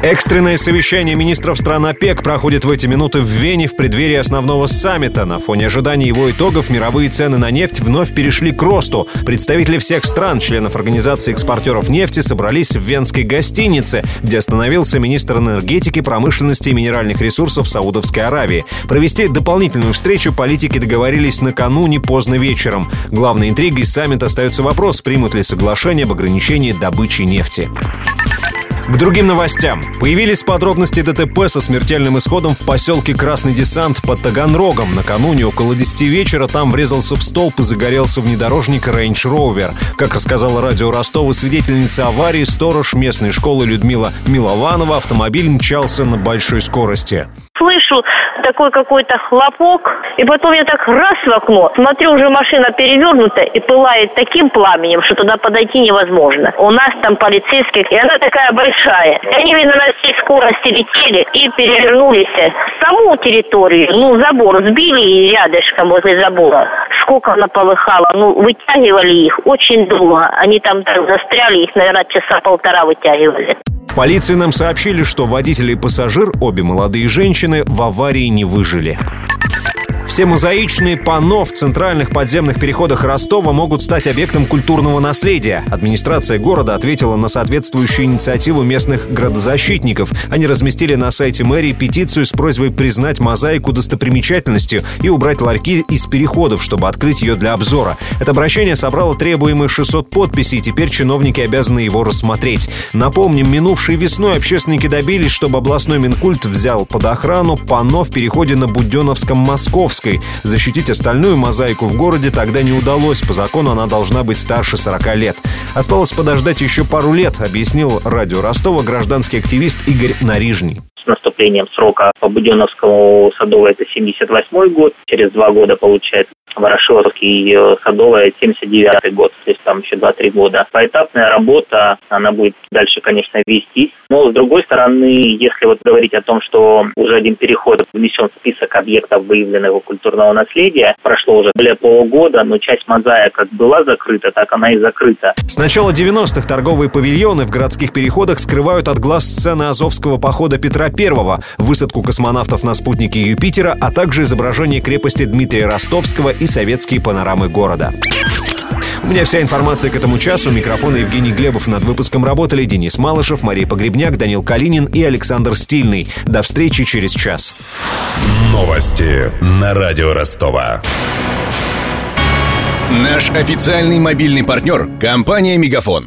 Экстренное совещание министров стран ОПЕК проходит в эти минуты в Вене в преддверии основного саммита. На фоне ожидания его итогов мировые цены на нефть вновь перешли к росту. Представители всех стран, членов Организации экспортеров нефти, собрались в венской гостинице, где остановился министр энергетики, промышленности и минеральных ресурсов Саудовской Аравии. Провести дополнительную встречу политики договорились накануне поздно вечером. Главной интригой саммита остается вопрос, примут ли соглашение об ограничении добычи нефти. К другим новостям. Появились подробности ДТП со смертельным исходом в поселке Красный Десант под Таганрогом. Накануне около 10 вечера там врезался в столб и загорелся внедорожник Range Rover. Как рассказала радио Ростова свидетельница аварии, сторож местной школы Людмила Милованова, автомобиль мчался на большой скорости такой какой-то хлопок, и потом я так раз в окно, смотрю, уже машина перевернута и пылает таким пламенем, что туда подойти невозможно. У нас там полицейские, и она такая большая. И они, видно, на всей скорости летели и перевернулись в саму территорию. Ну, забор сбили и рядышком возле забора. Сколько она полыхала, ну, вытягивали их очень долго. Они там так застряли, их, наверное, часа полтора вытягивали полиции нам сообщили, что водитель и пассажир, обе молодые женщины, в аварии не выжили. Все мозаичные панно в центральных подземных переходах Ростова могут стать объектом культурного наследия. Администрация города ответила на соответствующую инициативу местных градозащитников. Они разместили на сайте мэрии петицию с просьбой признать мозаику достопримечательностью и убрать ларьки из переходов, чтобы открыть ее для обзора. Это обращение собрало требуемые 600 подписей, и теперь чиновники обязаны его рассмотреть. Напомним, минувшей весной общественники добились, чтобы областной Минкульт взял под охрану панно в переходе на Буденновском-Московском Покровской. Защитить остальную мозаику в городе тогда не удалось. По закону она должна быть старше 40 лет. Осталось подождать еще пару лет, объяснил радио Ростова гражданский активист Игорь Нарижний с наступлением срока по Буденновскому Садовой это 78 год, через два года получается Ворошиловский э, Садовая 79 год, то есть там еще 2-3 года. Поэтапная работа, она будет дальше, конечно, вестись. Но, с другой стороны, если вот говорить о том, что уже один переход внесен в список объектов выявленного культурного наследия, прошло уже более полугода, но часть мозаик как была закрыта, так она и закрыта. С начала 90-х торговые павильоны в городских переходах скрывают от глаз сцены Азовского похода Петра I, высадку космонавтов на спутнике Юпитера, а также изображение крепости Дмитрия Ростовского и советские панорамы города. У меня вся информация к этому часу. Микрофон Евгений Глебов. Над выпуском работали Денис Малышев, Мария Погребняк, Данил Калинин и Александр Стильный. До встречи через час. Новости на радио Ростова. Наш официальный мобильный партнер – компания «Мегафон».